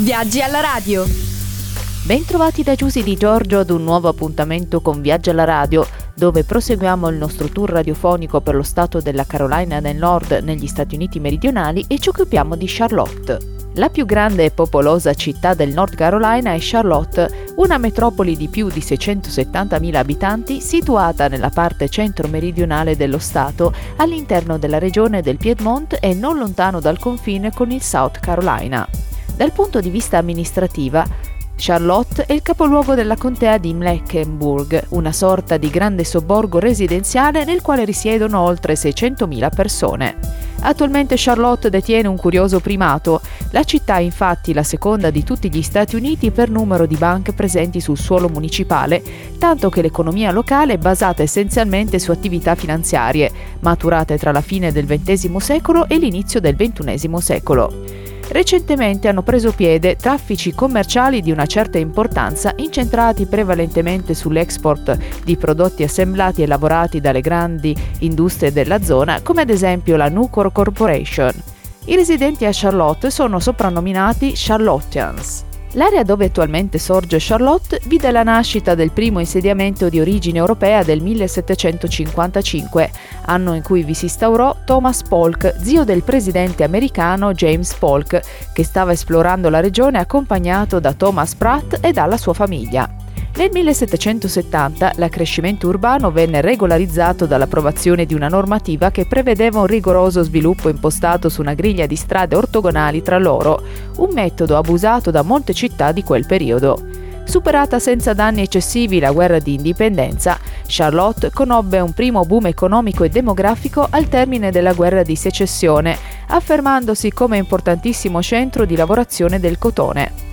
Viaggi alla radio. Bentrovati da Giusy di Giorgio ad un nuovo appuntamento con Viaggi alla radio, dove proseguiamo il nostro tour radiofonico per lo stato della Carolina del Nord negli Stati Uniti meridionali e ci occupiamo di Charlotte. La più grande e popolosa città del North Carolina è Charlotte, una metropoli di più di 670.000 abitanti situata nella parte centro-meridionale dello Stato, all'interno della regione del Piedmont e non lontano dal confine con il South Carolina. Dal punto di vista amministrativo, Charlotte è il capoluogo della contea di Mecklenburg, una sorta di grande sobborgo residenziale nel quale risiedono oltre 600.000 persone. Attualmente Charlotte detiene un curioso primato. La città è infatti la seconda di tutti gli Stati Uniti per numero di banche presenti sul suolo municipale, tanto che l'economia locale è basata essenzialmente su attività finanziarie, maturate tra la fine del XX secolo e l'inizio del XXI secolo. Recentemente hanno preso piede traffici commerciali di una certa importanza incentrati prevalentemente sull'export di prodotti assemblati e lavorati dalle grandi industrie della zona, come ad esempio la Nucor Corporation. I residenti a Charlotte sono soprannominati Charlotteans. L'area dove attualmente sorge Charlotte vide la nascita del primo insediamento di origine europea del 1755, anno in cui vi si instaurò Thomas Polk, zio del presidente americano James Polk, che stava esplorando la regione accompagnato da Thomas Pratt e dalla sua famiglia. Nel 1770 l'accrescimento urbano venne regolarizzato dall'approvazione di una normativa che prevedeva un rigoroso sviluppo impostato su una griglia di strade ortogonali tra loro, un metodo abusato da molte città di quel periodo. Superata senza danni eccessivi la guerra di indipendenza, Charlotte conobbe un primo boom economico e demografico al termine della guerra di secessione, affermandosi come importantissimo centro di lavorazione del cotone.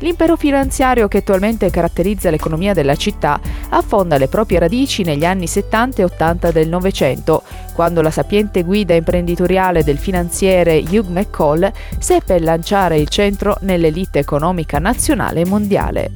L'impero finanziario che attualmente caratterizza l'economia della città affonda le proprie radici negli anni 70 e 80 del Novecento, quando la sapiente guida imprenditoriale del finanziere Hugh McCall seppe lanciare il centro nell'elite economica nazionale e mondiale.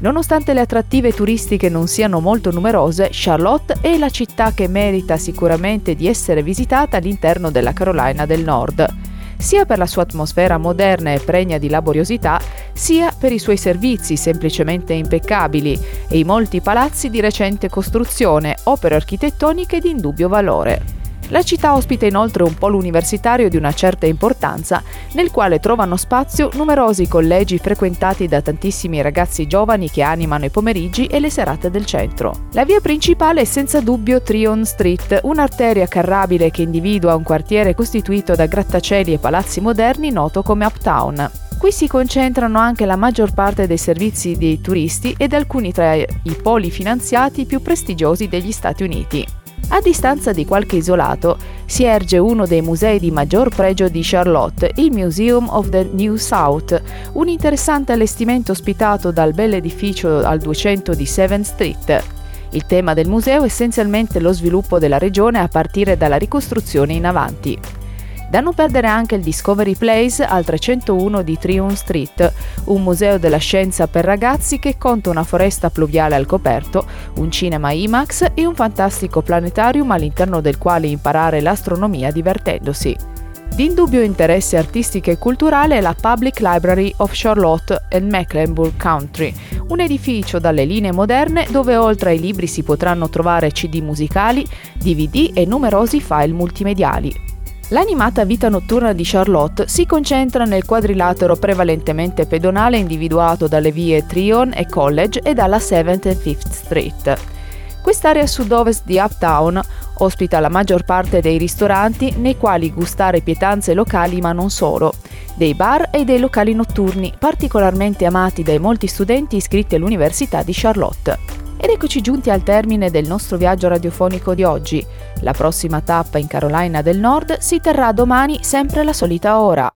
Nonostante le attrattive turistiche non siano molto numerose, Charlotte è la città che merita sicuramente di essere visitata all'interno della Carolina del Nord sia per la sua atmosfera moderna e pregna di laboriosità, sia per i suoi servizi semplicemente impeccabili e i molti palazzi di recente costruzione, opere architettoniche di indubbio valore. La città ospita inoltre un polo universitario di una certa importanza, nel quale trovano spazio numerosi collegi frequentati da tantissimi ragazzi giovani che animano i pomeriggi e le serate del centro. La via principale è senza dubbio Trion Street, un'arteria carrabile che individua un quartiere costituito da grattacieli e palazzi moderni noto come Uptown. Qui si concentrano anche la maggior parte dei servizi dei turisti ed alcuni tra i poli finanziati più prestigiosi degli Stati Uniti. A distanza di qualche isolato si erge uno dei musei di maggior pregio di Charlotte, il Museum of the New South, un interessante allestimento ospitato dal bell'edificio al 200 di 7th Street. Il tema del museo è essenzialmente lo sviluppo della regione a partire dalla ricostruzione in avanti. Da non perdere anche il Discovery Place al 301 di Triumph Street, un museo della scienza per ragazzi che conta una foresta pluviale al coperto, un cinema IMAX e un fantastico planetarium all'interno del quale imparare l'astronomia divertendosi. Di indubbio interesse artistico e culturale è la Public Library of Charlotte and Mecklenburg Country, un edificio dalle linee moderne dove oltre ai libri si potranno trovare CD musicali, DVD e numerosi file multimediali. L'animata vita notturna di Charlotte si concentra nel quadrilatero prevalentemente pedonale individuato dalle vie Trion e College e dalla 7th e 5th Street. Quest'area sud-ovest di Uptown ospita la maggior parte dei ristoranti nei quali gustare pietanze locali ma non solo, dei bar e dei locali notturni particolarmente amati dai molti studenti iscritti all'Università di Charlotte. Ed eccoci giunti al termine del nostro viaggio radiofonico di oggi. La prossima tappa in Carolina del Nord si terrà domani sempre alla solita ora.